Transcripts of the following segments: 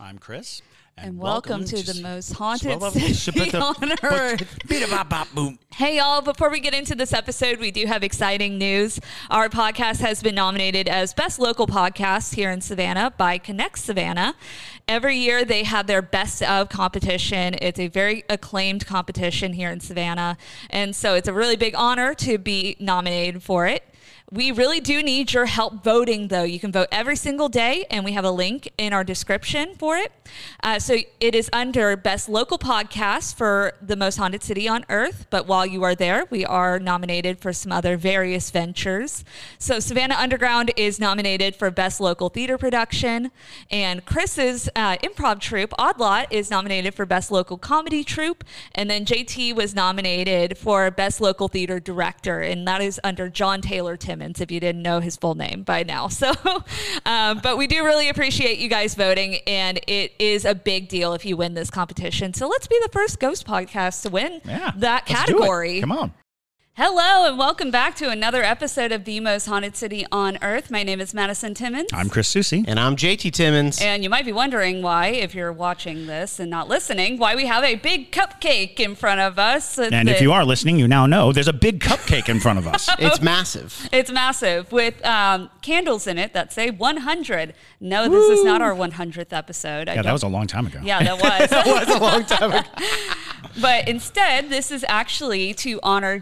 I'm Chris. and welcome, to, the most haunted city on earth. boom. Hey, y'all, before we get into this episode, we do have exciting news. Our podcast has been nominated as Best Local Podcast here in Savannah by Connect Savannah. Every year, they have their Best of competition. It's a very acclaimed competition here in Savannah. And so it's a really big honor to be nominated for it. We really do need your help voting, though. You can vote every single day, and we have a link in our description for it. Uh, so it is under Best Local Podcast for the most haunted city on earth. But while you are there, we are nominated for some other various ventures. So Savannah Underground is nominated for Best Local Theater Production, and Chris's uh, improv troupe, Odd Lot, is nominated for Best Local Comedy Troupe, and then JT was nominated for Best Local Theater Director, and that is under John Taylor Timmons, if you didn't know his full name by now. So, um, but we do really appreciate you guys voting, and it is a big deal if you win this competition. So let's be the first ghost podcast to win Yeah. that let's do it. category. Come on. Hello, and welcome back to another episode of The Most Haunted City on Earth. My name is Madison Timmons. I'm Chris Susie. And I'm JT Timmons. And you might be wondering why, if you're watching this and not listening, why we have a big cupcake in front of us. And if you are listening, you now know there's a big cupcake in front of us. it's massive. It's massive with um, candles in it that say 100. No, this is not our 100th episode. I Yeah, that was a long time ago. Yeah, that was. That was a long time ago. but instead, this is actually to honor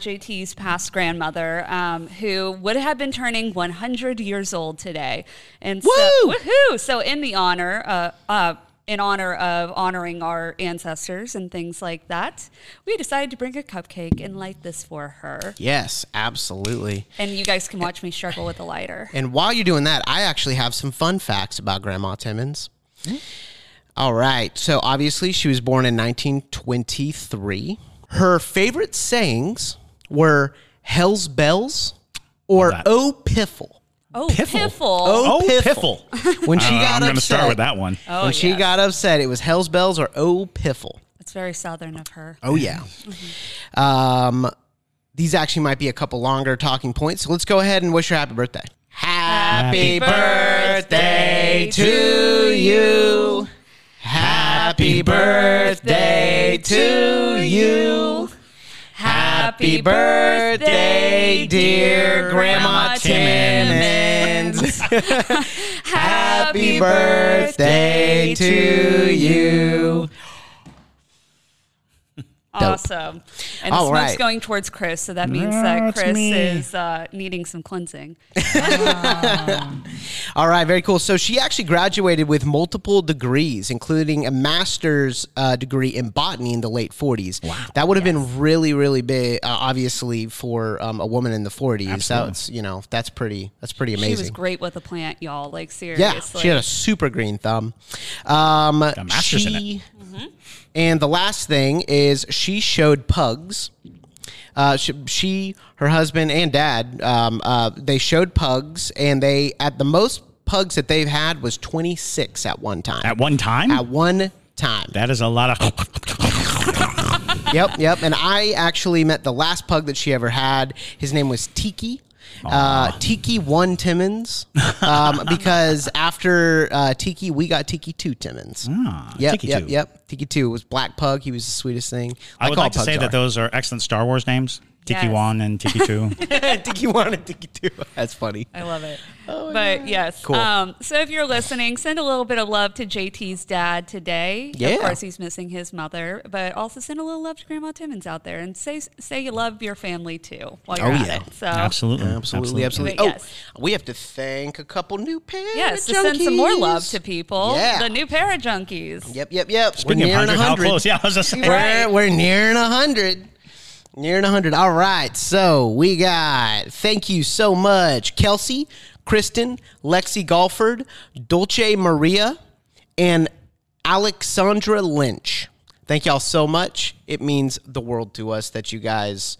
Past grandmother, um, who would have been turning 100 years old today. And so, Woo! woohoo! So, in the honor, uh, uh, in honor of honoring our ancestors and things like that, we decided to bring a cupcake and light this for her. Yes, absolutely. And you guys can watch me struggle with the lighter. And while you're doing that, I actually have some fun facts about Grandma Timmons. All right. So obviously, she was born in 1923. Her favorite sayings were "Hell's Bells" or that. "Oh Piffle." Oh, Piffle. piffle. Oh, Oh, piffle. piffle. When she Uh, got I'm going to start with that one. Oh, when she yes. got upset, it was "Hell's Bells" or "Oh Piffle." It's very southern of her. Oh yeah. Um, these actually might be a couple longer talking points. So let's go ahead and wish her happy birthday. Happy birthday to you. Happy birthday to you. Happy birthday, dear Grandma Timmons. Happy birthday to you. Awesome. And the All smoke's right. going towards Chris, so that means No, that Chris me. is uh, needing some cleansing. All right, very cool. So she actually graduated with multiple degrees, including a master's uh, degree in botany in the late 40s. Wow. That would have been really, really big, uh, obviously, for um, a woman in the 40s. Absolutely. That's, you know, that's pretty, that's pretty amazing. She was great with a plant, y'all. Like, seriously. Yeah, she had a super green thumb. Um, a master's in it. she- And the last thing is she showed pugs. Uh, she, she, her husband, and dad, um, uh, they showed pugs, and they at the most pugs that they've had was twenty six at one time. At one time? At one time. that is a lot of. yep, yep. And I actually met the last pug that she ever had. His name was Tiki. Uh, Tiki one Timmons, um, because after uh, Tiki, we got Tiki two Timmons. Ah, Yep, Tiki yep, two. yep. Tiki two was Black Pug. He was the sweetest thing. I would all like to pugs say are. that those are excellent Star Wars names. Tiki Yes. One and Tiki Two. Tiki one and Tiki two. That's funny. I love it. but yes. Cool. Um, so if you're listening, send a little bit of love to JT's dad today. Yeah. Of course, he's missing his mother, but also send a little love to Grandma Timmons out there and say say you love your family too while you're Oh, at yeah. it. So absolutely. Absolutely, absolutely. But Oh, yes. we have to thank a couple new pair. Yes, to send some more love to people. Yeah. The new Parajunkies. Yep, yep, yep. Speaking we're of nearing hundred, how 100. close? Yeah, I was just saying. Right. We're, we're nearing 100. Nearing 100. All right. So we got, thank you so much, Kelsey, Kristen, Lexi Golford, Dolce Maria, and Alexandra Lynch. Thank y'all so much. It means the world to us that you guys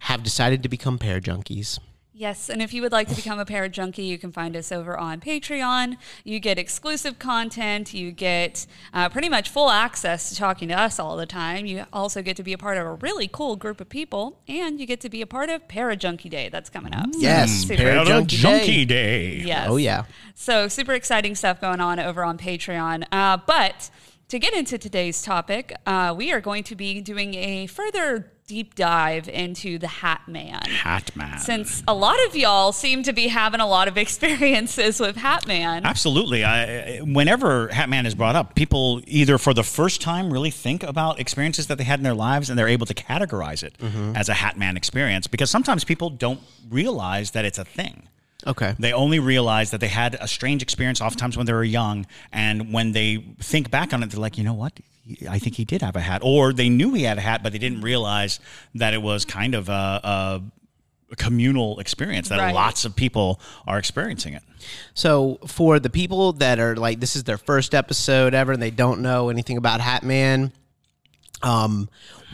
have decided to become Parajunkies. Yes, and if you would like to become a Parajunkie, you can find us over on Patreon. You get exclusive content. You get uh, pretty much full access to talking to us all the time. You also get to be a part of a really cool group of people, and you get to be a part of Parajunkie Day that's coming up. So Yes, super- Para Para Junkie Junkie Day. Yes. Oh, yeah. So super exciting stuff going on over on Patreon. Uh, but to get into today's topic, uh, we are going to be doing a further deep dive into the Hat Man. Hat Man. Since a lot of y'all seem to be having a lot of experiences with Hat Man. Absolutely. I, whenever Hat Man is brought up, people either for the first time really think about experiences that they had in their lives and they're able to categorize it as a Hat Man experience because sometimes people don't realize that it's a thing. Okay. They only realize that they had a strange experience oftentimes when they were young. And when they think back on it, they're like, you know what? I think he did have a hat. Or they knew he had a hat, but they didn't realize that it was kind of a, a communal experience, that Right. lots of people are experiencing it. So for the people that are like this is their first episode ever and they don't know anything about Hat Man, um,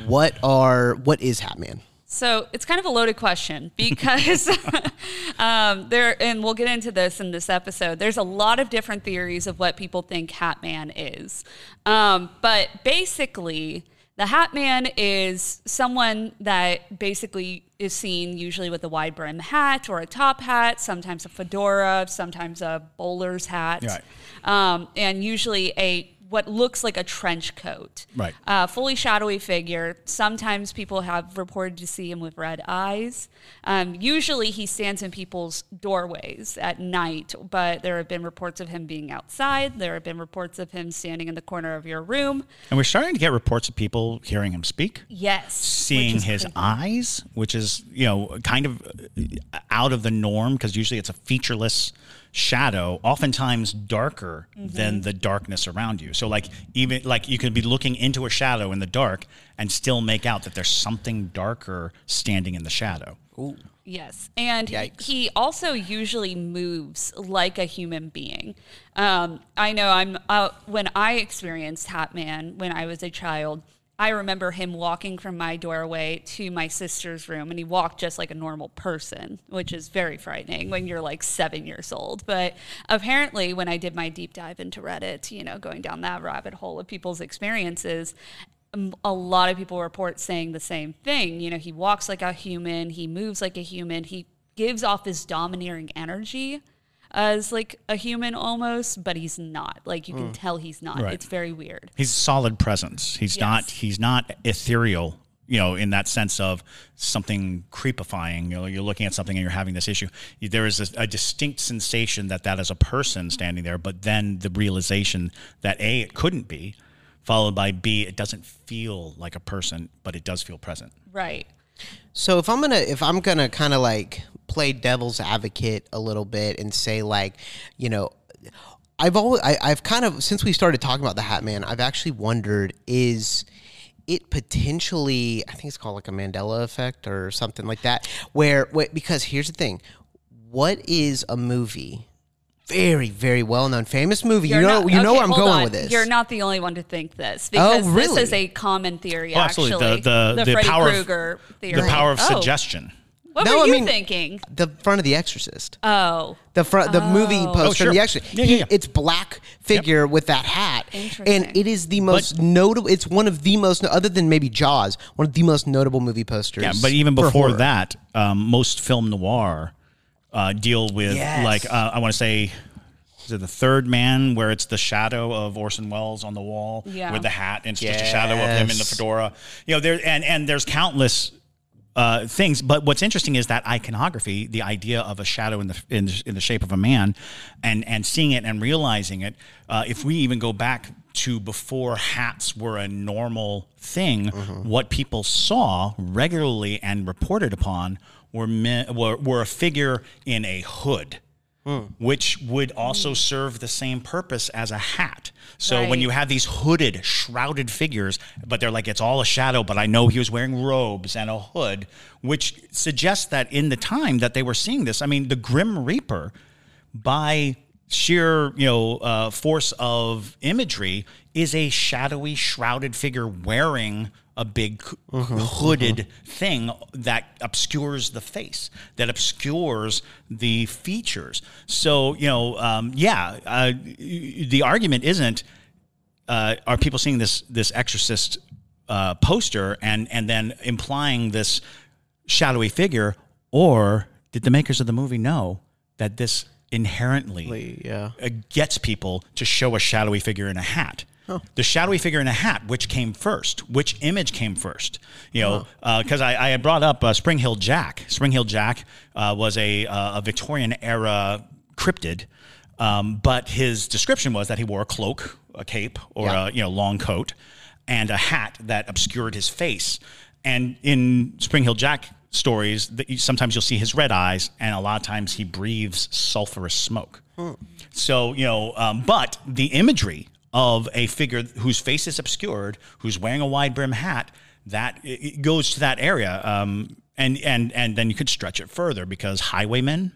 what are what is Hat Man? So it's kind of a loaded question because um, there, and we'll get into this in this episode. There's a lot of different theories of what people think Hat Man is, um, but basically, the Hat Man is someone that basically is seen usually with a wide brim hat or a top hat, sometimes a fedora, sometimes a bowler's hat, Right. um, and usually a what looks like a trench coat Right. uh, fully shadowy figure. Sometimes people have reported to see him with red eyes. Um, usually he stands in people's doorways at night, but there have been reports of him being outside. There have been reports of him standing in the corner of your room. And we're starting to get reports of people hearing him speak, Yes. seeing his eyes, which is, you know, kind of uh, out of the norm because usually it's a featureless shadow, oftentimes darker Mm-hmm. than the darkness around you. So like even like you could be looking into a shadow in the dark and still make out that there's something darker standing in the shadow. Yes. And Yikes. he also usually moves like a human being. Um, I know I'm, uh, when I experienced Hat Man when I was a child, I remember him walking from my doorway to my sister's room, and he walked just like a normal person, which is very frightening when you're like seven years old. But apparently, when I did my deep dive into Reddit, you know, going down that rabbit hole of people's experiences, a lot of people report saying the same thing. You know, he walks like a human, he moves like a human, he gives off this domineering energy as like a human almost, but he's not. Like you can mm. tell he's not. Right. It's very weird. He's a solid presence. He's not he's not ethereal, you know, in that sense of something creepifying. You know, you're looking at something and you're having this issue. There is a, a distinct sensation that that is a person standing there, but then the realization that a it couldn't be, followed by b it doesn't feel like a person, but it does feel present. Right. So if I'm gonna if I'm gonna kind of like play devil's advocate a little bit and say like, you know, I've always I, I've kind of since we started talking about the Hat Man, I've actually wondered is it potentially I think it's called like a Mandela effect or something like that where wait, because here's the thing, what is a movie? Very, very well known, famous movie. you You're know, not- you know okay, where I'm hold going on. with this. You're not the only one to think this Oh, because really? this is a common theory. Oh, absolutely. Actually, The- the- the Freddy power of- Krueger theory. The power of Oh. suggestion. What No, were I mean- thinking? the front of The Exorcist. Oh, The front, the movie Oh. poster, Oh, sure. the actually, Yeah, yeah, yeah. it's black figure with that hat, Interesting. and it is the most notable. It's one of the most, other than maybe Jaws, one of the most notable movie posters. Yeah, but even before that, um, most film noir uh, deal with Yes. like uh, I want to say. Is it the third man where it's the shadow of Orson Welles on the wall Yeah. with the hat and it's just a shadow of him in the fedora? You know, there and and there's countless uh, things. But what's interesting is that iconography, the idea of a shadow in the in, the- in the shape of a man, and and seeing it and realizing it. Uh, if we even go back to before hats were a normal thing, what people saw regularly and reported upon were men, were, were a figure in a hood. Which would also serve the same purpose as a hat. So when you have these hooded, shrouded figures, but they're like, it's all a shadow, but I know he was wearing robes and a hood, which suggests that in the time that they were seeing this, I mean, the Grim Reaper, by sheer, you know, uh, force of imagery, is a shadowy, shrouded figure wearing a big hooded thing that obscures the face, that obscures the features. So, you know, um, yeah, uh, the argument isn't uh, are people seeing this this exorcist uh, poster and and then implying this shadowy figure, or did the makers of the movie know that this inherently yeah. uh, gets people to show a shadowy figure in a hat? The shadowy figure in a hat, which came first? Which image came first? You know, because I, I had brought up uh, Spring-heeled Jack. Spring-heeled Jack uh, was a, uh, a Victorian era cryptid, um, but his description was that he wore a cloak, a cape, or Yeah. a you know long coat, and a hat that obscured his face. And in Spring-heeled Jack stories, that sometimes you'll see his red eyes, and a lot of times he breathes sulfurous smoke. So, you know, um, but the imagery of a figure whose face is obscured, who's wearing a wide brim hat, that it goes to that area. Um, and, and, and then you could stretch it further because highwaymen,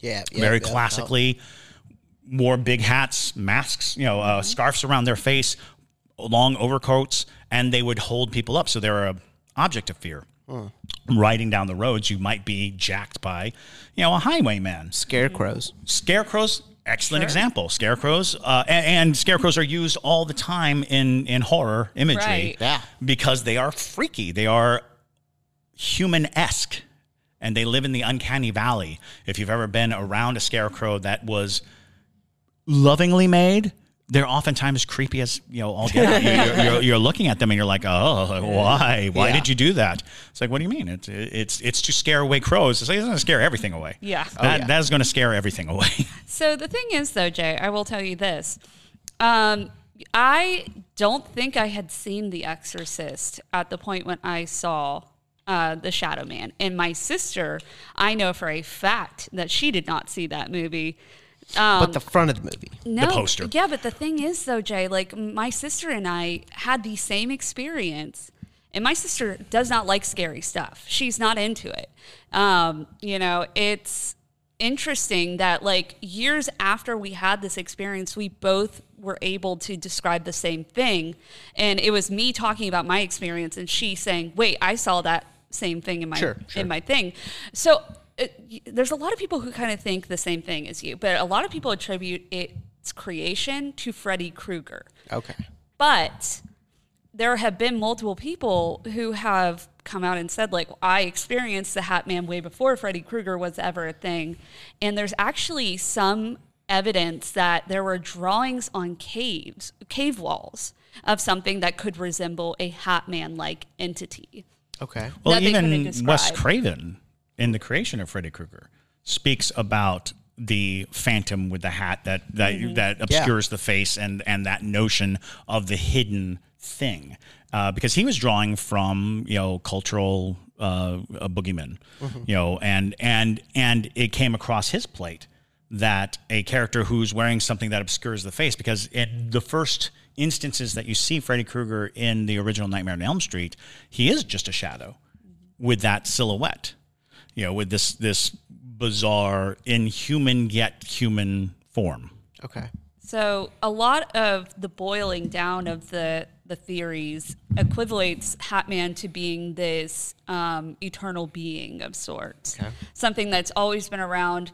Yeah. yeah, very yeah, classically, wore big hats, masks, you know, uh, scarves around their face, long overcoats, and they would hold people up. So they're a object of fear. Riding down the roads, you might be jacked by, you know, a highwayman. Scarecrows. Scarecrows, excellent example. Scarecrows, uh, and, and scarecrows are used all the time in in horror imagery, Right. Yeah. because they are freaky. They are human esque, and they live in the uncanny valley. If you've ever been around a scarecrow that was lovingly made. They're oftentimes creepy as you know. All get out. You're, you're, you're looking at them and you're like, "Oh, why? Why Yeah. did you do that?" It's like, "What do you mean? It's it's it's to scare away crows. It's, like, it's going to scare everything away. Yeah. that, yeah. that is going to scare everything away. So the thing is, though, Jay, I will tell you this. Um, I don't think I had seen The Exorcist at the point when I saw uh, The Shadow Man. And my sister, I know for a fact that she did not see that movie. Um, but the front of the movie. no, the poster. Yeah, but the thing is, though, Jay, like my sister and I had the same experience. And my sister does not like scary stuff. She's not into it. Um, you know, it's interesting that like years after we had this experience, we both were able to describe the same thing. And it was me talking about my experience and she saying, "Wait, I saw that same thing in my Sure, sure. in my thing." So it, there's a lot of people who kind of think the same thing as you, but a lot of people attribute its creation to Freddy Krueger. Okay. But there have been multiple people who have come out and said, like, I experienced the Hat Man way before Freddy Krueger was ever a thing. And there's actually some evidence that there were drawings on caves, cave walls of something that could resemble a Hat Man like entity. Okay. Well, that they couldn't even Wes. Craven in the creation of Freddy Krueger speaks about the phantom with the hat that that Mm-hmm. that obscures the face and and that notion of the hidden thing, uh, because he was drawing from you know cultural uh, a boogeyman, Mm-hmm. you know, and and and it came across his plate that a character who's wearing something that obscures the face because in the first instances that you see Freddy Krueger in the original Nightmare on Elm Street, he is just a shadow with that silhouette, you know, with this this bizarre, inhuman yet human form. Okay. So a lot of the boiling down of the the theories equivalates Hatman to being this um, eternal being of sorts, something that's always been around.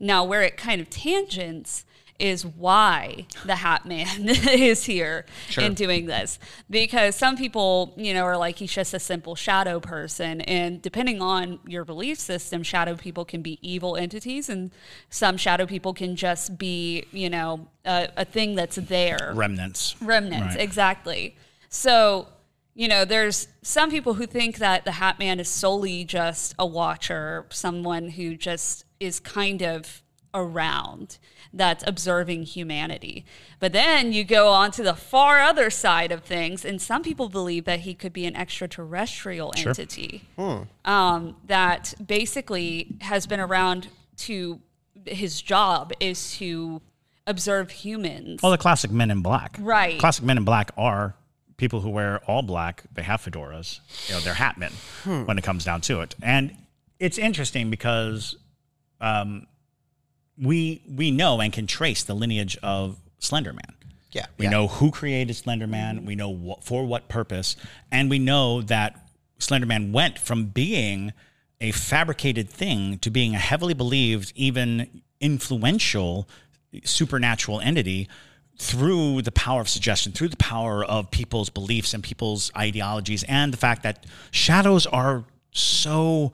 Now, where it kind of tangents is why the Hat Man is here and doing this. Because some people, you know, are like, he's just a simple shadow person. And depending on your belief system, shadow people can be evil entities, and some shadow people can just be, you know, a, a thing that's there Remnants. remnants Right. exactly so you know there's some people who think that the hat man is solely just a watcher someone who just is kind of around that's observing humanity but then you go on to the far other side of things and some people believe that he could be an extraterrestrial entity um, that basically has been around to his job is to observe humans Well, the classic Men in Black. Right. Classic Men in Black are people who wear all black. They have fedoras. You know, they're hat men when it comes down to it. And it's interesting because um, we we know and can trace the lineage of Slender Man. Yeah, We yeah. know who created Slender Man. We know what, for what purpose, and we know that Slender Man went from being a fabricated thing to being a heavily believed, even influential supernatural entity through the power of suggestion, through the power of people's beliefs and people's ideologies, and the fact that shadows are so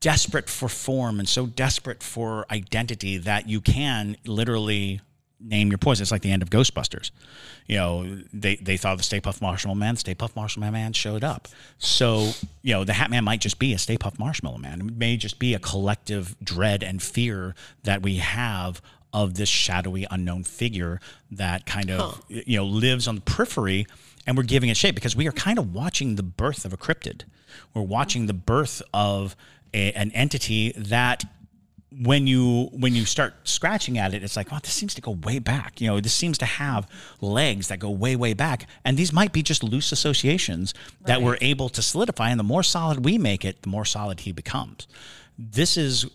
desperate for form and so desperate for identity that you can literally name your poison. It's like the end of Ghostbusters. You know, they, they thought of the Stay Puft Marshmallow Man. Stay Puft Marshmallow Man showed up. So, you know, the Hat Man might just be a Stay Puft Marshmallow Man. It may just be a collective dread and fear that we have of this shadowy, unknown figure that kind of, you know, lives on the periphery and we're giving it shape because we are kind of watching the birth of a cryptid. We're watching the birth of a, an entity that when you when you start scratching at it, it's like, wow, this seems to go way back. You know, this seems to have legs that go way, way back. And these might be just loose associations that we're able to solidify. And the more solid we make it, the more solid he becomes. This is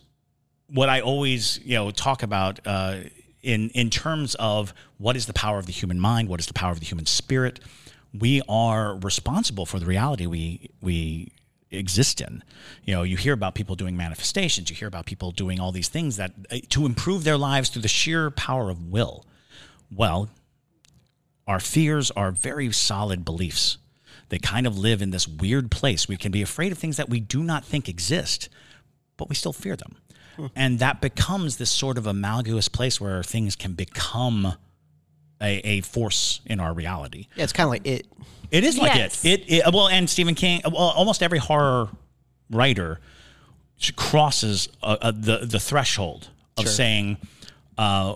what I always, you know, talk about uh, in in terms of what is the power of the human mind, what is the power of the human spirit. We are responsible for the reality we we exist in. You know, you hear about people doing manifestations, you hear about people doing all these things that uh, to improve their lives through the sheer power of will. Well, our fears are very solid beliefs. They kind of live in this weird place. We can be afraid of things that we do not think exist, but we still fear them. And that becomes this sort of amalgamous place where things can become a, a force in our reality. Yeah, it's kind of like it. It is like Yes. it. it. It well, and Stephen King. Well, almost every horror writer crosses uh, uh, the the threshold of saying uh,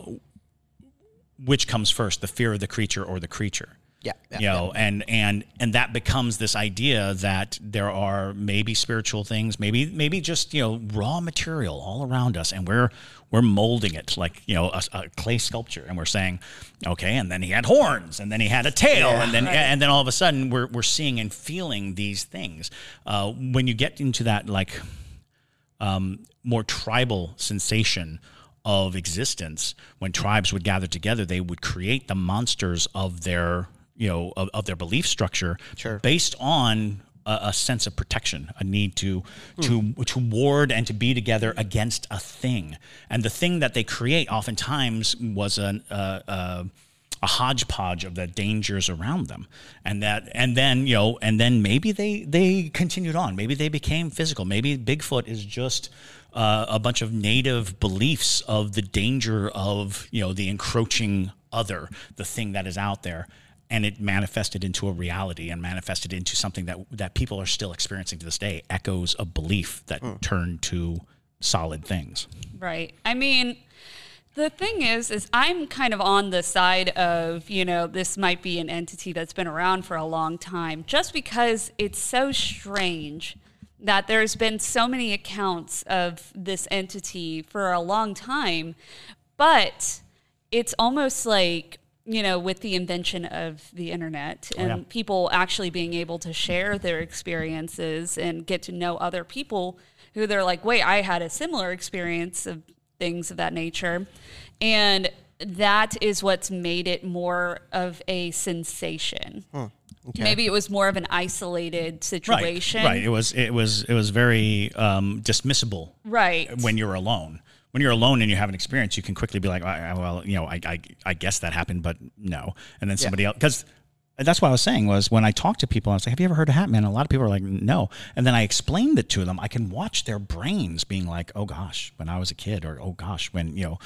which comes first, the fear of the creature or the creature. Yeah, yeah, you know, and and and that becomes this idea that there are maybe spiritual things, maybe maybe just you know raw material all around us, and we're we're molding it like you know a, a clay sculpture, and we're saying, okay, and then he had horns, and then he had a tail, and then and then all of a sudden we're we're seeing and feeling these things. Uh, when you get into that like um, more tribal sensation of existence. When tribes would gather together, they would create the monsters of their, you know, of, of their belief structure Sure. based on a, a sense of protection, a need to to to ward and to be together against a thing. And the thing that they create oftentimes was an uh, uh, a hodgepodge of the dangers around them. And that and then you know and then maybe they they continued on. Maybe they became physical. Maybe bigfoot is just uh, a bunch of native beliefs of the danger of you know the encroaching other the thing that is out there and it manifested into a reality and manifested into something that that people are still experiencing to this day echoes of belief that hmm. turn to solid things Right. I mean, the thing is, is I'm kind of on the side of, you know, this might be an entity that's been around for a long time, just because it's so strange that there's been so many accounts of this entity for a long time, but it's almost like you know with the invention of the internet and yeah. people actually being able to share their experiences and get to know other people who they're like wait i had a similar experience of things of that nature and that is what's made it more of a sensation maybe it was more of an isolated situation Right. Right. It was it was it was very um, dismissible. Right. When you're alone. When you're alone and you have an experience, you can quickly be like, "I- I- well, you know, I, I, I guess that happened, but no. And then somebody else, because that's what I was saying was when I talk to people, I was like, have you ever heard of Hat Man? And a lot of people are like, no. And then I explained it to them. I can watch their brains being like, oh gosh, when I was a kid, or oh gosh, when you know,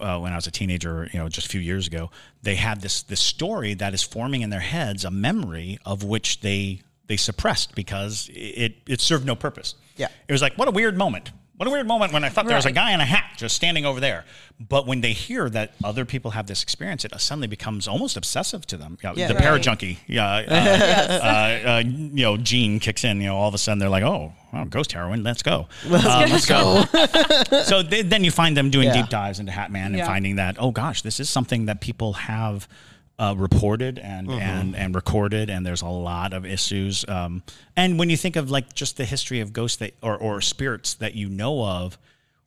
uh, when I was a teenager, you know, just a few years ago, they had this this story that is forming in their heads a memory of which they they suppressed because it it served no purpose. Yeah. it was like what a weird moment. What a weird moment when I thought there was a guy in a hat just standing over there. But when they hear that other people have this experience, it suddenly becomes almost obsessive to them. You know, Yeah. the Right. parajunkie, yeah, uh, uh, uh, you know, gene kicks in. You know, all of a sudden they're like, "Oh, ghost heroin, let's go, Uh, let's go." so they, then you find them doing Yeah. deep dives into Hat Man and Yeah. finding that, oh gosh, this is something that people have uh, reported and, and and recorded, and there's a lot of issues. Um, and when you think of like just the history of ghosts that or or spirits that you know of,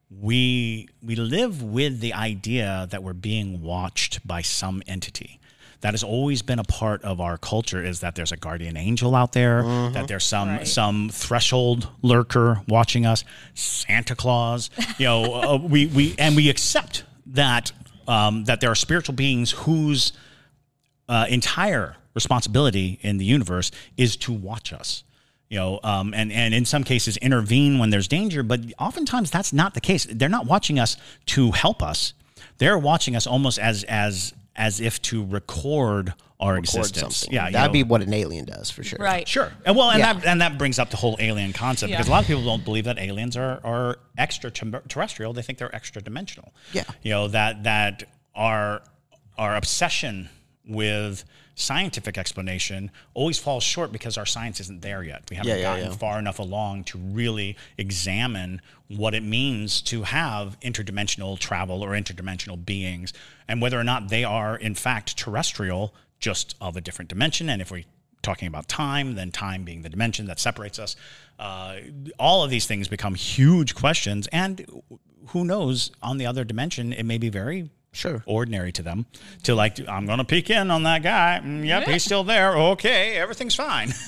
we we live with the idea that we're being watched by some entity that has always been a part of our culture is that there's a guardian angel out there that there's some Right. some threshold lurker watching us santa claus you know uh, we we and we accept that um, that there are spiritual beings whose uh, entire responsibility in the universe is to watch us you know um, and and in some cases intervene when there's danger but oftentimes that's not the case they're not watching us to help us they're watching us almost as as as if to record our Record existence something. yeah that'd know. be what an alien does for sure. Right. Sure. And well, and Yeah. that and that brings up the whole alien concept because a lot of people don't believe that aliens are are extraterrestrial. They think they're extra dimensional. Yeah. You know that that our our obsession with scientific explanation always falls short because our science isn't there yet. We haven't Yeah, yeah, gotten yeah. far enough along to really examine what it means to have interdimensional travel or interdimensional beings and whether or not they are in fact terrestrial just of a different dimension and if we talking about time, then time being the dimension that separates us. Uh, all of these things become huge questions, and who knows? On the other dimension, it may be very Sure. ordinary to them to like, I'm going to peek in on that guy. Mm, yep, he's still there. Okay, everything's fine.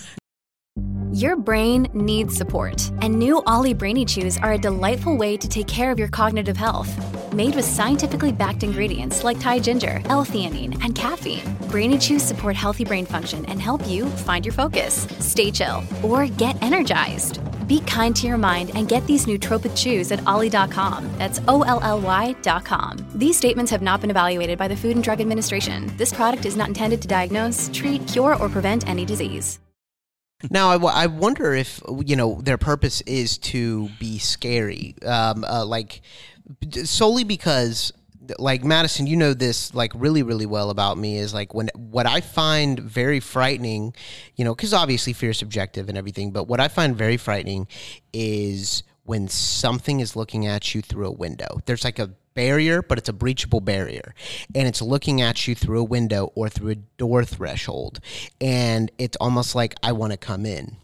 Your brain needs support, and new Olly Brainy Chews are a delightful way to take care of your cognitive health. Made with scientifically backed ingredients like Thai ginger, L-theanine, and caffeine, Brainy Chews support healthy brain function and help you find your focus, stay chill, or get energized. Be kind to your mind and get these nootropic chews at olly.com. That's O-L-L-Y.com. These statements have not been evaluated by the Food and Drug Administration. This product is not intended to diagnose, treat, cure, or prevent any disease. Now, I, w- I wonder if you know their purpose is to be scary, um, uh, like solely because, like Madison, you know this like really, really well about me is like when what I find very frightening, you know, because obviously fear is subjective and everything, but what I find very frightening is when something is looking at you through a window. There's like a barrier, but it's a breachable barrier. And it's looking at you through a window or through a door threshold. And it's almost like I want to come in.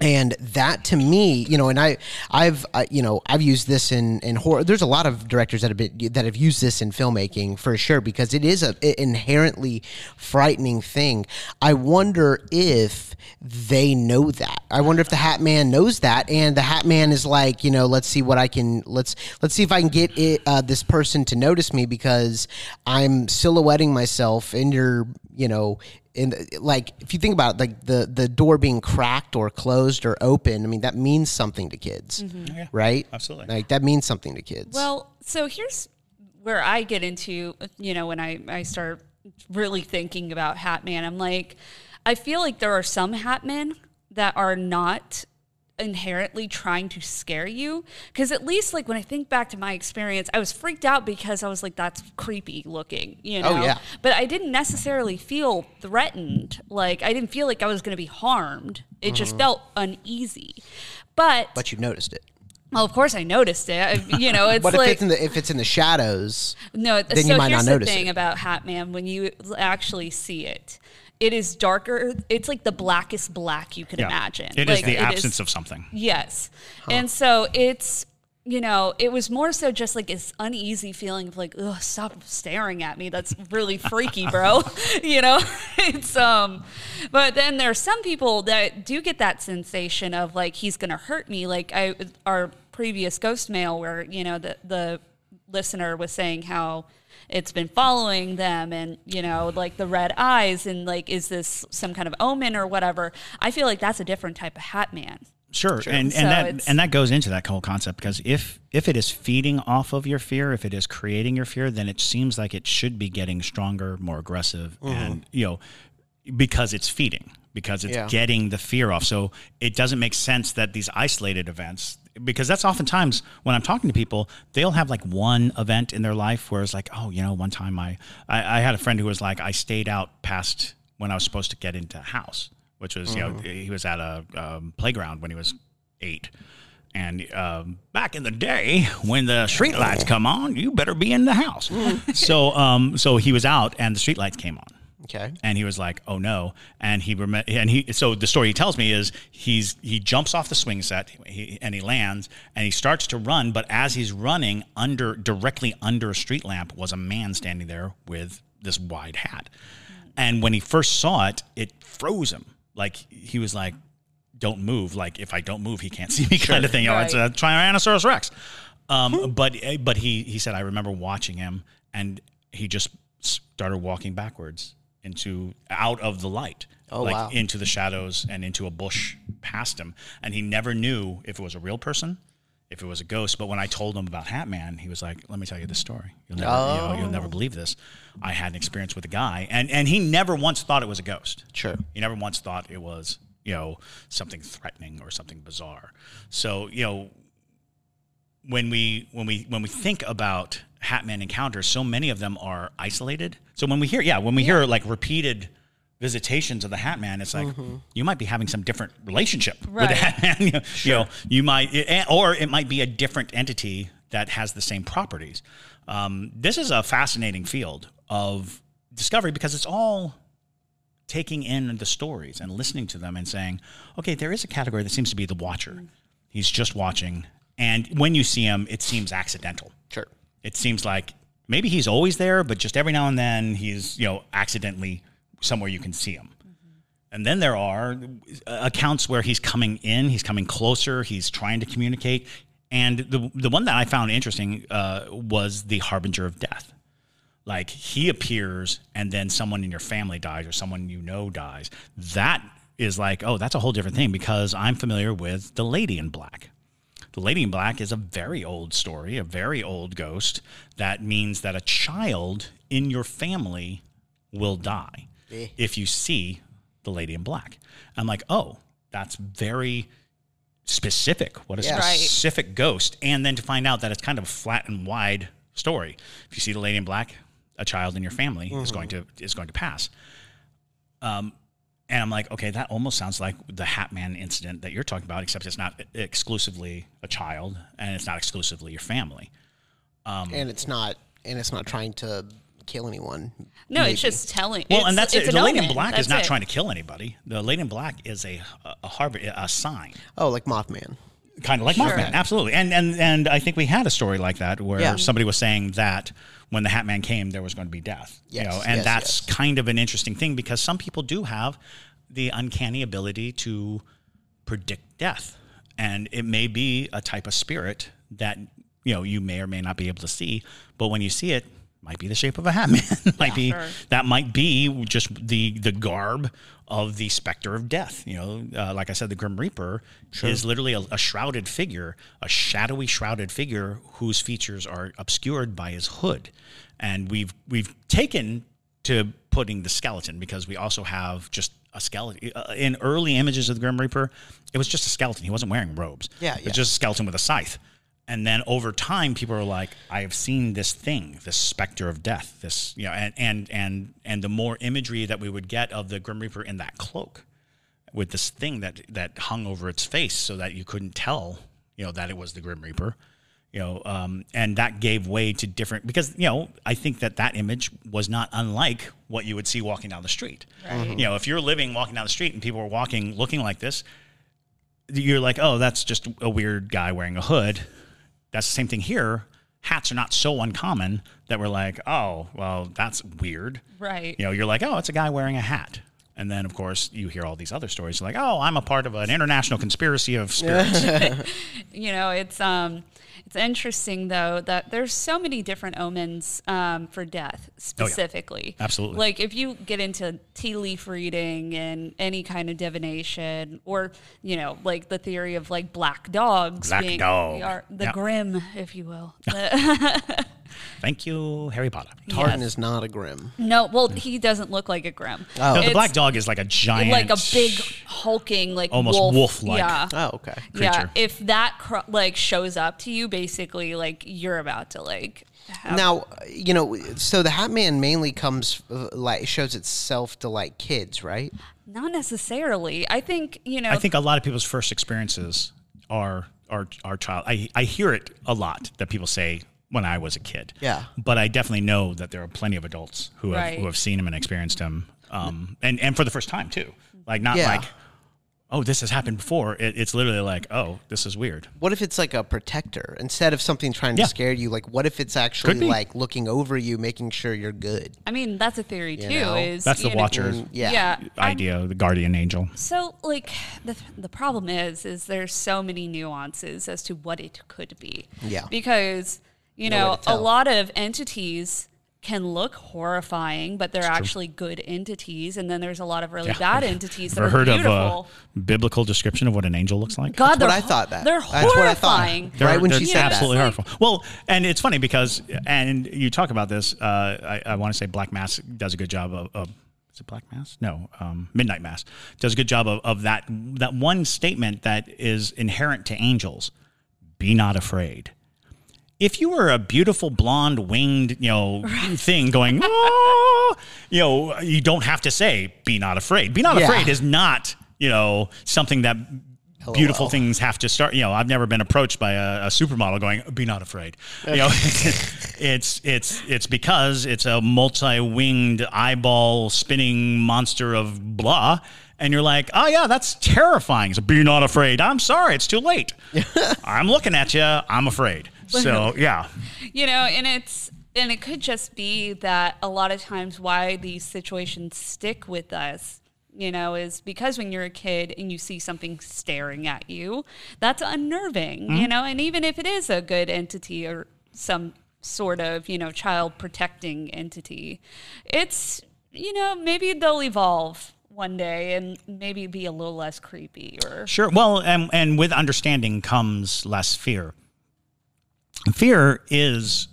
And that to me, you know, and I, I've, uh, you know, I've used this in in horror. There's a lot of directors that have been that have used this in filmmaking for sure because it is a inherently frightening thing. I wonder if they know that. I wonder if the Hat Man knows that, and the Hat Man is like, you know, let's see what I can let's let's see if I can get it, uh, this person to notice me because I'm silhouetting myself in your, you know, in like if you think about it, like the the door being cracked or closed or open, I mean that means something to kids, mm-hmm. right? absolutely. Like that means something to kids. Well, so here's where I get into, you know, when I, I start really thinking about Hat Man, I'm like, I feel like there are some Hat Men that are not inherently trying to scare you because at least like when i think back to my experience i was freaked out because i was like that's creepy looking you oh, know Oh, yeah. but i didn't necessarily feel threatened like i didn't feel like i was going to be harmed it just mm-hmm. felt uneasy but, but you noticed it. well of course i noticed it I, you know it's But like if it's in the if it's in the shadows, no, then so you might here's not the notice thing it. about Hat Man when you actually see it. It is darker. It's like the blackest black you can imagine. It is like, the it absence of something. Yes. And so it's, you know, it was more so just like this uneasy feeling of like, ugh, stop staring at me. That's really freaky, bro. you know, it's, um, but then there are some people that do get that sensation of like, he's going to hurt me. Like I, our previous ghost mail where, you know, the, the listener was saying how, it's been following them and you know like the red eyes and like is this some kind of omen or whatever i feel like that's a different type of hat man Sure, and So and that and that goes into that whole concept because if if it is feeding off of your fear, if it is creating your fear, then it seems like it should be getting stronger, more aggressive, mm-hmm. and you know because it's feeding, because it's Yeah. getting the fear off. So it doesn't make sense that these isolated events, because that's oftentimes when I'm talking to people, they'll have like one event in their life where it's like, oh, you know, one time I I, I had a friend who was like, I stayed out past when I was supposed to get into a house which was you know he was at a um, playground when he was eight. And um, back in the day, when the street lights come on, you better be in the house. so, um, so he was out, and the street lights came on, Okay. and he was like, "Oh no!" And he rem- and he so the story he tells me is he's he jumps off the swing set he, and he lands and he starts to run, but as he's running under directly under a street lamp was a man standing there with this wide hat, and when he first saw it, it froze him. Like he was like, "Don't move!" Like if I don't move, he can't see me, kind of thing. You know, it's a Tyrannosaurus Rex. Um, but but he he said I remember watching him and he just started walking backwards into out of the light, Oh, like wow. into the shadows and into a bush past him, and he never knew if it was a real person. If it was a ghost, but when I told him about Hat Man, he was like, "Let me tell you this story. You'll never, you know, you'll never Oh. believe this. I had an experience with a guy, and and he never once thought it was a ghost. Sure. He never once thought it was, you know, something threatening or something bizarre. So, you know, when we when we when we think about Hatman encounters, so many of them are isolated. So when we hear, yeah, when we hear like repeated visitations of the Hatman, it's like you might be having some different relationship with Right. the Hatman. you, know, you know, you might, it- or it might be a different entity that has the same properties. Um, this is a fascinating field of discovery because it's all taking in the stories and listening to them and saying, okay, there is a category that seems to be the watcher. He's just watching. And when you see him, it seems accidental. Sure. It seems like maybe he's always there, but just every now and then he's, you know, accidentally somewhere you can see him. And then there are uh, accounts where he's coming in, he's coming closer, he's trying to communicate. And the, the one that I found interesting uh, was the harbinger of death like he appears and then someone in your family dies or someone you know dies that is like oh that's a whole different thing because i'm familiar with the lady in black the lady in black is a very old story a very old ghost. That means that a child in your family will die if you see the lady in black. I'm like oh that's very specific. What a Yeah. Right. specific ghost. And then to find out that it's kind of a flat and wide story. If you see the lady in black a child in your family is going to is going to pass. Um and i'm like okay that almost sounds like the hatman incident that you're talking about except it's not exclusively a child and it's not exclusively your family um, and it's not and it's not trying to kill anyone. No, maybe. it's just telling. well it's, and that's it an the lady in omen. black is not it. trying to kill anybody the lady in black is a a harbor a sign Oh, like Mothman. Kind of like Sure. Mothman, absolutely. And and and I think we had a story like that where Yeah. somebody was saying that when the Hat Man came, there was going to be death. you know, and yes, that's yes. kind of an interesting thing because some people do have the uncanny ability to predict death, and it may be a type of spirit that you know you may or may not be able to see, but when you see it. Might be the shape of a hat man. might be sure. that might be just the the garb of the specter of death. You know, uh, like I said, the Grim Reaper is literally a, a shrouded figure, a shadowy shrouded figure whose features are obscured by his hood, and we've we've taken to putting the skeleton because we also have just a skeleton uh, in early images of the Grim Reaper. It was just a skeleton. He wasn't wearing robes. Yeah, It's yeah. just a skeleton with a scythe. And then over time, people are like, "I have seen this thing, this specter of death, this you know," and and and and the more imagery that we would get of the Grim Reaper in that cloak, with this thing that that hung over its face, so that you couldn't tell, you know, that it was the Grim Reaper, you know, um, and that gave way to different because you know I think that that image was not unlike what you would see walking down the street. Right. You know, if you're living walking down the street and people are walking looking like this, you're like, oh, that's just a weird guy wearing a hood. That's the same thing here. Hats are not so uncommon that we're like, oh, well, that's weird. Right. You know, you're like, oh, it's a guy wearing a hat. And then, of course, you hear all these other stories like, oh, I'm a part of an international conspiracy of spirits. you know it's um it's interesting though that there's so many different omens um, for death specifically Oh, Absolutely. like if you get into tea leaf reading and any kind of divination or you know like the theory of like black dogs Black being dog. are the Yeah. grim if you will Thank you, Harry Potter. Tartan Yes. is not a grim. no well he doesn't look like a grim Oh. No, the It's black dog is like a giant, like a big hulking like Almost wolf, wolf-like. yeah Oh, okay. Yeah, creature. if that cr- like shows up to you, basically, like you're about to like. Have, Now, you know, so the Hat Man mainly comes uh, like shows itself to like kids, right? not necessarily. I think you know. I think a lot of people's first experiences are are are child. I I hear it a lot that people say when I was a kid. Yeah. But I definitely know that there are plenty of adults who have Right. who have seen him and experienced him, um, and and for the first time too. Like not Yeah. like, oh, this has happened before. It, it's literally like, oh, this is weird. What if it's like a protector instead of something trying Yeah. to scare you? Like, what if it's actually like looking over you, making sure you're good? I mean, that's a theory too. know? Is That's the you know- watcher Mm, yeah. Yeah. I'm- idea, the guardian angel. So, like, the the problem is, is there's so many nuances as to what it could be. Yeah. Because you No know, way a lot of entities can look horrifying, but they're actually good entities, and then there's a lot of really bad entities that Ever are heard beautiful. of a biblical description of what an angel looks like? God, That's what I thought that. they're That's what I thought. horrifying. They're- Right when she said that. absolutely Like- horrible. Well, and it's funny because, and you talk about this. Uh, I, I want to say Black Mass does a good job of. of is it Black Mass? No, um, Midnight Mass does a good job of, of that that one statement that is inherent to angels: "Be not afraid." If you were a beautiful blonde winged, you know, thing going, "Ah," you know, you don't have to say "Be not afraid." "Be not Yeah. afraid" is not, you know, something that beautiful things have to start. You know, I've never been approached by a, a supermodel going, "Be not afraid." You know, it's it's it's because it's a multi-winged eyeball spinning monster of blah, and you're like, "Oh yeah, that's terrifying." So be not afraid. I'm sorry, it's too late. I'm looking at you. I'm afraid. So yeah, you know and it's and it could just be that a lot of times why these situations stick with us you know is because when you're a kid and you see something staring at you that's unnerving you mm-hmm. know and even if it is a good entity or some sort of you know child protecting entity it's you know maybe they'll evolve one day and maybe be a little less creepy or Sure. Well, and and with understanding comes less fear. Fear is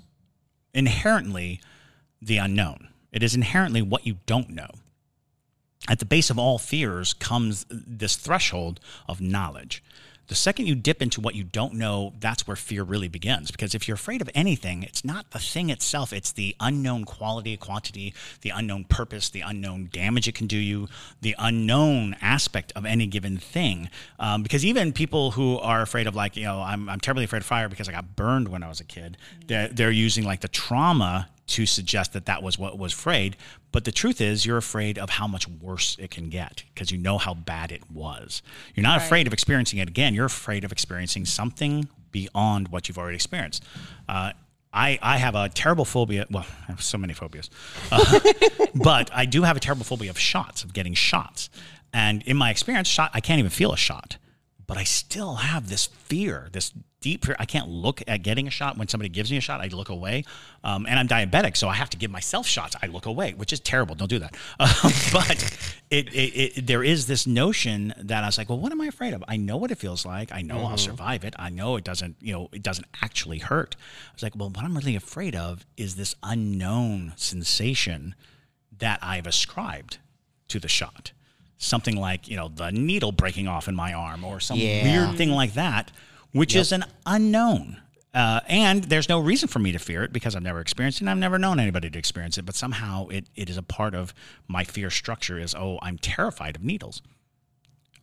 inherently the unknown. It is inherently what you don't know. At the base of all fears comes this threshold of knowledge. The second you dip into what you don't know, that's where fear really begins. Because if you're afraid of anything, it's not the thing itself, it's the unknown quality, quantity, the unknown purpose, the unknown damage it can do you, the unknown aspect of any given thing. Um, because even people who are afraid of, like, you know, I'm, I'm terribly afraid of fire because I got burned when I was a kid, they're, they're using like the trauma to suggest that that was what was afraid. But the truth is, you're afraid of how much worse it can get because you know how bad it was. You're not afraid of experiencing it again. You're afraid of experiencing something beyond what you've already experienced. Uh, I, I have a terrible phobia. Well, I have so many phobias, Uh, but I do have a terrible phobia of shots, of getting shots. And in my experience, shot I can't even feel a shot, but I still have this fear, this deep. I can't look at getting a shot. When somebody gives me a shot, I look away. Um, and I'm diabetic, so I have to give myself shots. I look away, which is terrible. Don't do that. Um, but it, it, it, there is this notion that I was like, well, what am I afraid of? I know what it feels like. I know I'll survive it. I know it doesn't, you know, it doesn't actually hurt. I was like, well, what I'm really afraid of is this unknown sensation that I've ascribed to the shot. Something like, you know, the needle breaking off in my arm or some Yeah. weird thing like that, which is an unknown. Uh, and there's no reason for me to fear it because I've never experienced it and I've never known anybody to experience it. But somehow it, it is a part of my fear structure is, oh, I'm terrified of needles.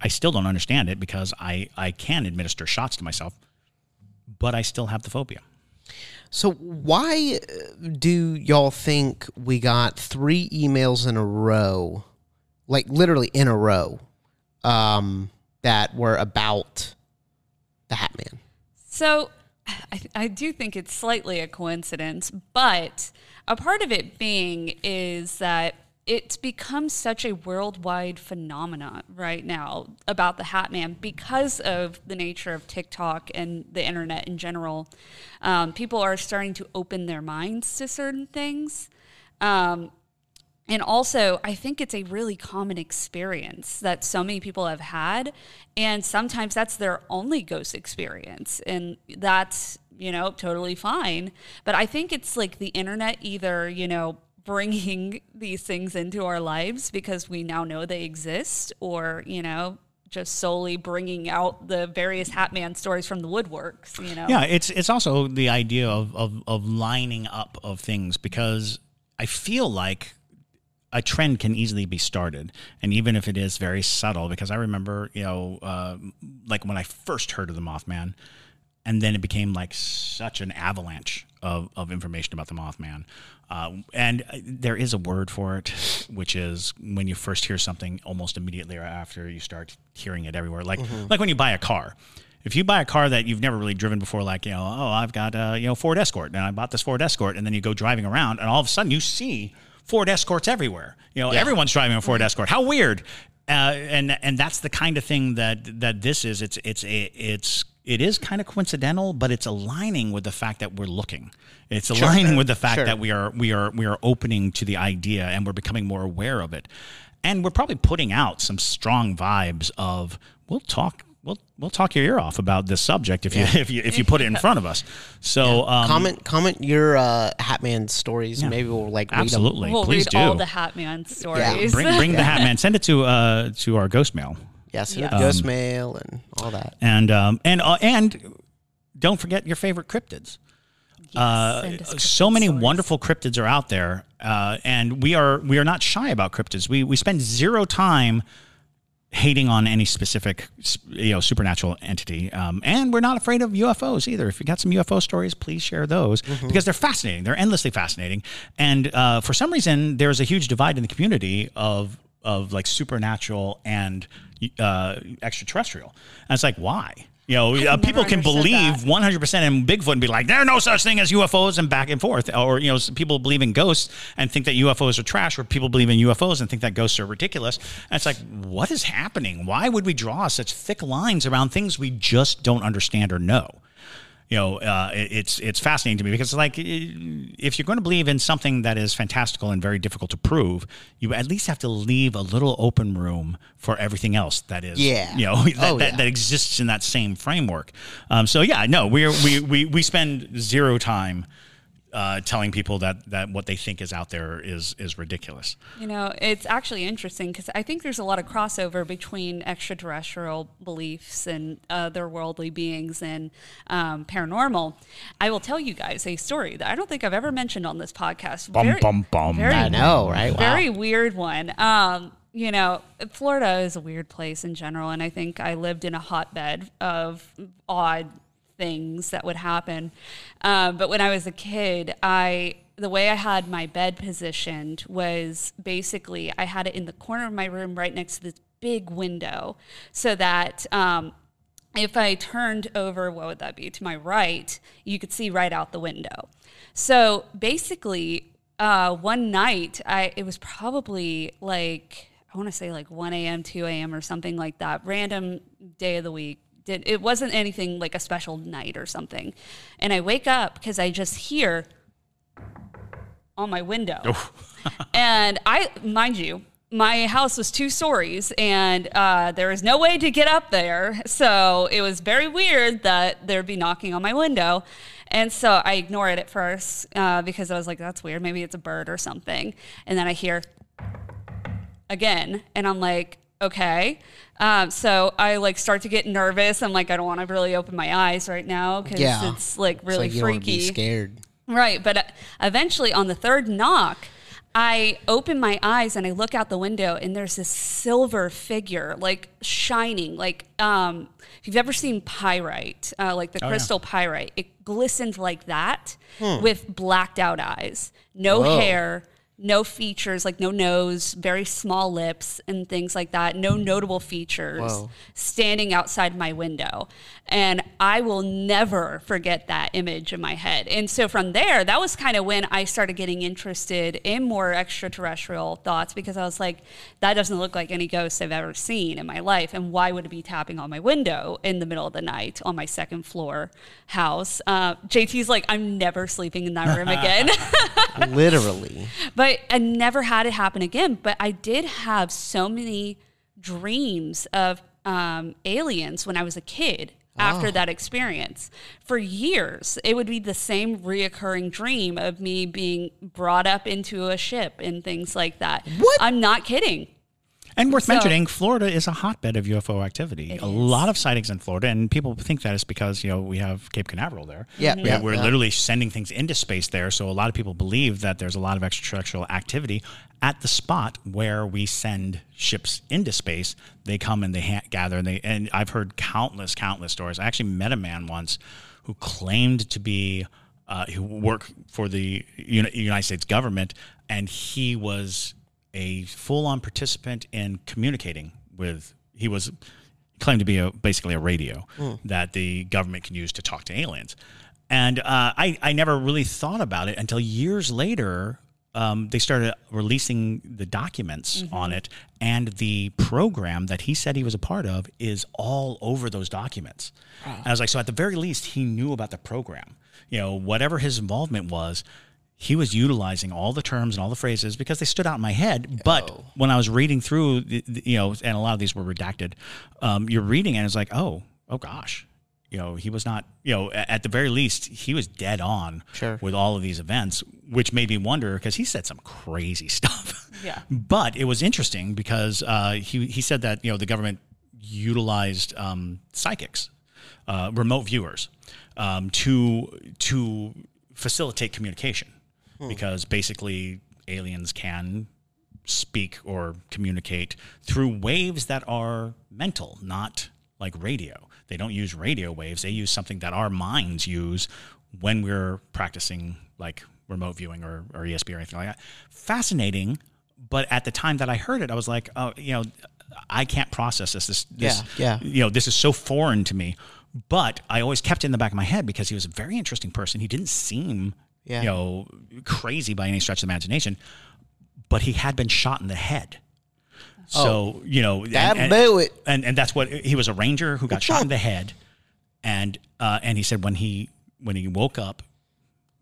I still don't understand it because I, I can administer shots to myself, but I still have the phobia. So why uh, do y'all think we got three emails in a row, like literally in a row, um, that were about the Hat Man? So I, I do think it's slightly a coincidence, but a part of it being is that it's become such a worldwide phenomenon right now about the Hat Man because of the nature of TikTok and the internet in general. Um, people are starting to open their minds to certain things. Um, and also, I think it's a really common experience that so many people have had. And sometimes that's their only ghost experience. And that's, you know, totally fine. But I think it's like the internet either, you know, bringing these things into our lives because we now know they exist or, you know, just solely bringing out the various Hatman stories from the woodworks, you know? Yeah, it's it's also the idea of, of of lining up of things because I feel like a trend can easily be started, and even if it is very subtle, because I remember, you know, uh, like when I first heard of the Mothman, and then it became like such an avalanche of, of information about the Mothman. Uh, and uh, there is a word for it, which is when you first hear something almost immediately after you start hearing it everywhere. Like like when you buy a car. If you buy a car that you've never really driven before, like you know, oh, I've got a you know Ford Escort, and I bought this Ford Escort, and then you go driving around, and all of a sudden you see Ford Escorts everywhere. You know, everyone's driving a Ford Escort. How weird! Uh, and and that's the kind of thing that that this is. It's it's it's it is kind of coincidental, but it's aligning with the fact that we're looking. It's aligning with the fact Sure. that we are we are we are opening to the idea and we're becoming more aware of it. And we're probably putting out some strong vibes of we'll talk we'll we'll talk your ear off about this subject if you if you if you put it in front of us. So um, comment comment your uh, Hatman stories. Maybe we'll like read 'em. absolutely, We'll please read do. all the Hatman stories. bring bring the hat man. Send it to uh to our ghost mail. Yeah, send Yes. it ghost mail and all that. and um, and uh, and don't forget your favorite cryptids. Uh, so many stories. wonderful cryptids are out there, uh, and we are we are not shy about cryptids. We we spend zero time hating on any specific you know supernatural entity, um, and we're not afraid of UFOs either. If you got some UFO stories, please share those because they're fascinating. They're endlessly fascinating, and uh, for some reason, there's a huge divide in the community of of like supernatural and uh, extraterrestrial. And it's like, why? You know, uh, people can believe that. 100% in Bigfoot and be like, there are no such thing as UFOs and back and forth. Or, you know, people believe in ghosts and think that UFOs are trash, or people believe in UFOs and think that ghosts are ridiculous. And it's like, what is happening? Why would we draw such thick lines around things we just don't understand or know? You know, uh, it's it's fascinating to me because like if you're going to believe in something that is fantastical and very difficult to prove, you at least have to leave a little open room for everything else that is, Yeah. you know, that, Oh, that, yeah. that exists in that same framework. Um, so yeah, no, we're, we we we spend zero time uh, telling people that that what they think is out there is is ridiculous. You know, it's actually interesting because I think there's a lot of crossover between extraterrestrial beliefs and otherworldly beings and um, paranormal. I will tell you guys a story that I don't think I've ever mentioned on this podcast. Bum, bum, bum. Very, I know, right? Wow. very weird one. Um, you know, Florida is a weird place in general, and I think I lived in a hotbed of odd things that would happen. Um, but when I was a kid, I the way I had my bed positioned was basically I had it in the corner of my room, right next to this big window, so that. Um, if I turned over, what would that be? To my right, you could see right out the window. So basically, uh, one night, I it was probably like I want to say like 1 a.m., 2 a.m. or something like that. Random day of the week. Did it wasn't anything like a special night or something. And I wake up because I just hear on my window. and I, mind you, my house was two stories and uh, there was no way to get up there. So it was very weird that there'd be knocking on my window. And so I ignore it at first uh, because I was like, that's weird. Maybe it's a bird or something. And then I hear again and i'm like okay um, so i like start to get nervous i'm like i don't want to really open my eyes right now because Yeah. it's like It's really like you don't be freaky scared. Right, but uh, eventually on the third knock, I open my eyes and I look out the window and there's this silver figure like shining like um if you've ever seen pyrite, uh, like the Oh, yeah. crystal pyrite, it glistened like that with blacked out eyes. No Whoa. hair, no features, like no nose, very small lips and things like that. No notable features Whoa. standing outside my window. And I will never forget that image in my head. And so from there, that was kind of when I started getting interested in more extraterrestrial thoughts because I was like, that doesn't look like any ghost I've ever seen in my life. And why would it be tapping on my window in the middle of the night on my second floor house? Uh, JT's like, I'm never sleeping in that room again. Literally. But I never had it happen again. But I did have so many dreams of um, aliens when I was a kid after that experience. For years, it would be the same reoccurring dream of me being brought up into a ship and things like that. What? I'm not kidding. And worth So- mentioning, Florida is a hotbed of UFO activity. A is. lot of sightings in Florida, and people think that is because you know we have Cape Canaveral there. Yeah, We- yeah, we're yeah. literally sending things into space there. So a lot of people believe that there's a lot of extraterrestrial activity at the spot where we send ships into space. They come and they ha- gather, and they and I've heard countless, countless stories. I actually met a man once who claimed to be uh, who work for the United States government, and he was a full-on participant in communicating with. He was claimed to be a, basically a radio that the government can use to talk to aliens. And uh, I, I never really thought about it until years later. Um, they started releasing the documents on it, and the program that he said he was a part of is all over those documents. And I was like, so at the very least, he knew about the program. You know, whatever his involvement was, he was utilizing all the terms and all the phrases because they stood out in my head. But when I was reading through, the, the- you know, and a lot of these were redacted, um, you're reading and it's like, oh, oh gosh, you know, he was not, you know, at the very least, he was dead on Sure. with all of these events, which made me wonder because he said some crazy stuff. Yeah. But it was interesting because uh, he he said that you know the government utilized um, psychics, uh, remote viewers, um, to to facilitate communication, Hmm. because basically aliens can speak or communicate through waves that are mental, not like radio. They don't use radio waves. They use something that our minds use when we're practicing like remote viewing or, or ESP or anything like that. Fascinating. But at the time that I heard it, I was like, oh, you know, I can't process this. This, this Yeah, yeah. you know, this is so foreign to me. But I always kept it in the back of my head because he was a very interesting person. He didn't seem, Yeah. you know, crazy by any stretch of the imagination, but he had been shot in the head. So, you know, That'll and, do it. And and that's what he was a ranger who got shot in the head. And uh, and he said when he when he woke up,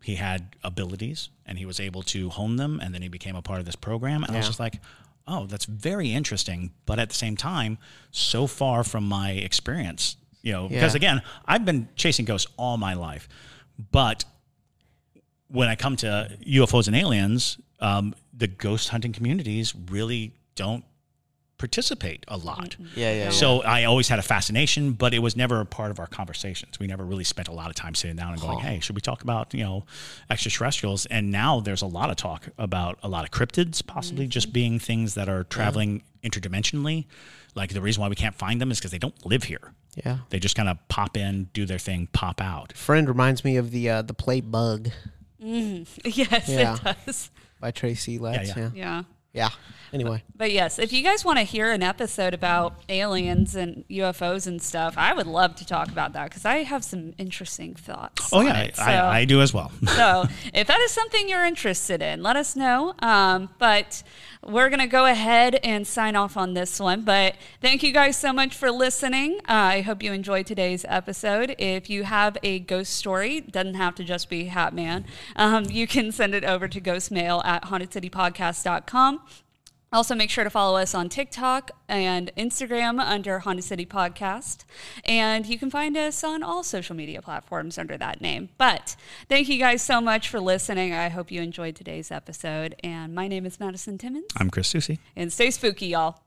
he had abilities and he was able to hone them and then he became a part of this program. And I was just like, oh, that's very interesting. But at the same time, so far from my experience, you know, because Yeah. again, I've been chasing ghosts all my life. But when I come to UFOs and aliens, um, the ghost hunting communities really don't participate a lot. Yeah, yeah, So I always had a fascination, but it was never a part of our conversations. We never really spent a lot of time sitting down and going, "Hey, should we talk about you know extraterrestrials?" And now there's a lot of talk about a lot of cryptids, possibly just being things that are traveling interdimensionally. Like the reason why we can't find them is because they don't live here. Yeah. They just kind of pop in, do their thing, pop out. Friend reminds me of the uh, the play Bug Yes, Yeah. it does. by Tracy Letts. yeah. Yeah, Yeah. yeah. Anyway, But yes, if you guys want to hear an episode about aliens and UFOs and stuff, I would love to talk about that because I have some interesting thoughts. Oh yeah, it. So- I, I do as well. so if that is something you're interested in, let us know. Um, but we're going to go ahead and sign off on this one. But thank you guys so much for listening. Uh, I hope you enjoyed today's episode. If you have a ghost story, doesn't have to just be Hatman, um, you can send it over to ghostmail at hauntedcitypodcast.com. Also, make sure to follow us on TikTok and Instagram under Haunted City Podcast. And you can find us on all social media platforms under that name. But thank you guys so much for listening. I hope you enjoyed today's episode. And my name is Madison Timmons. I'm Chris Susi. And stay spooky, y'all.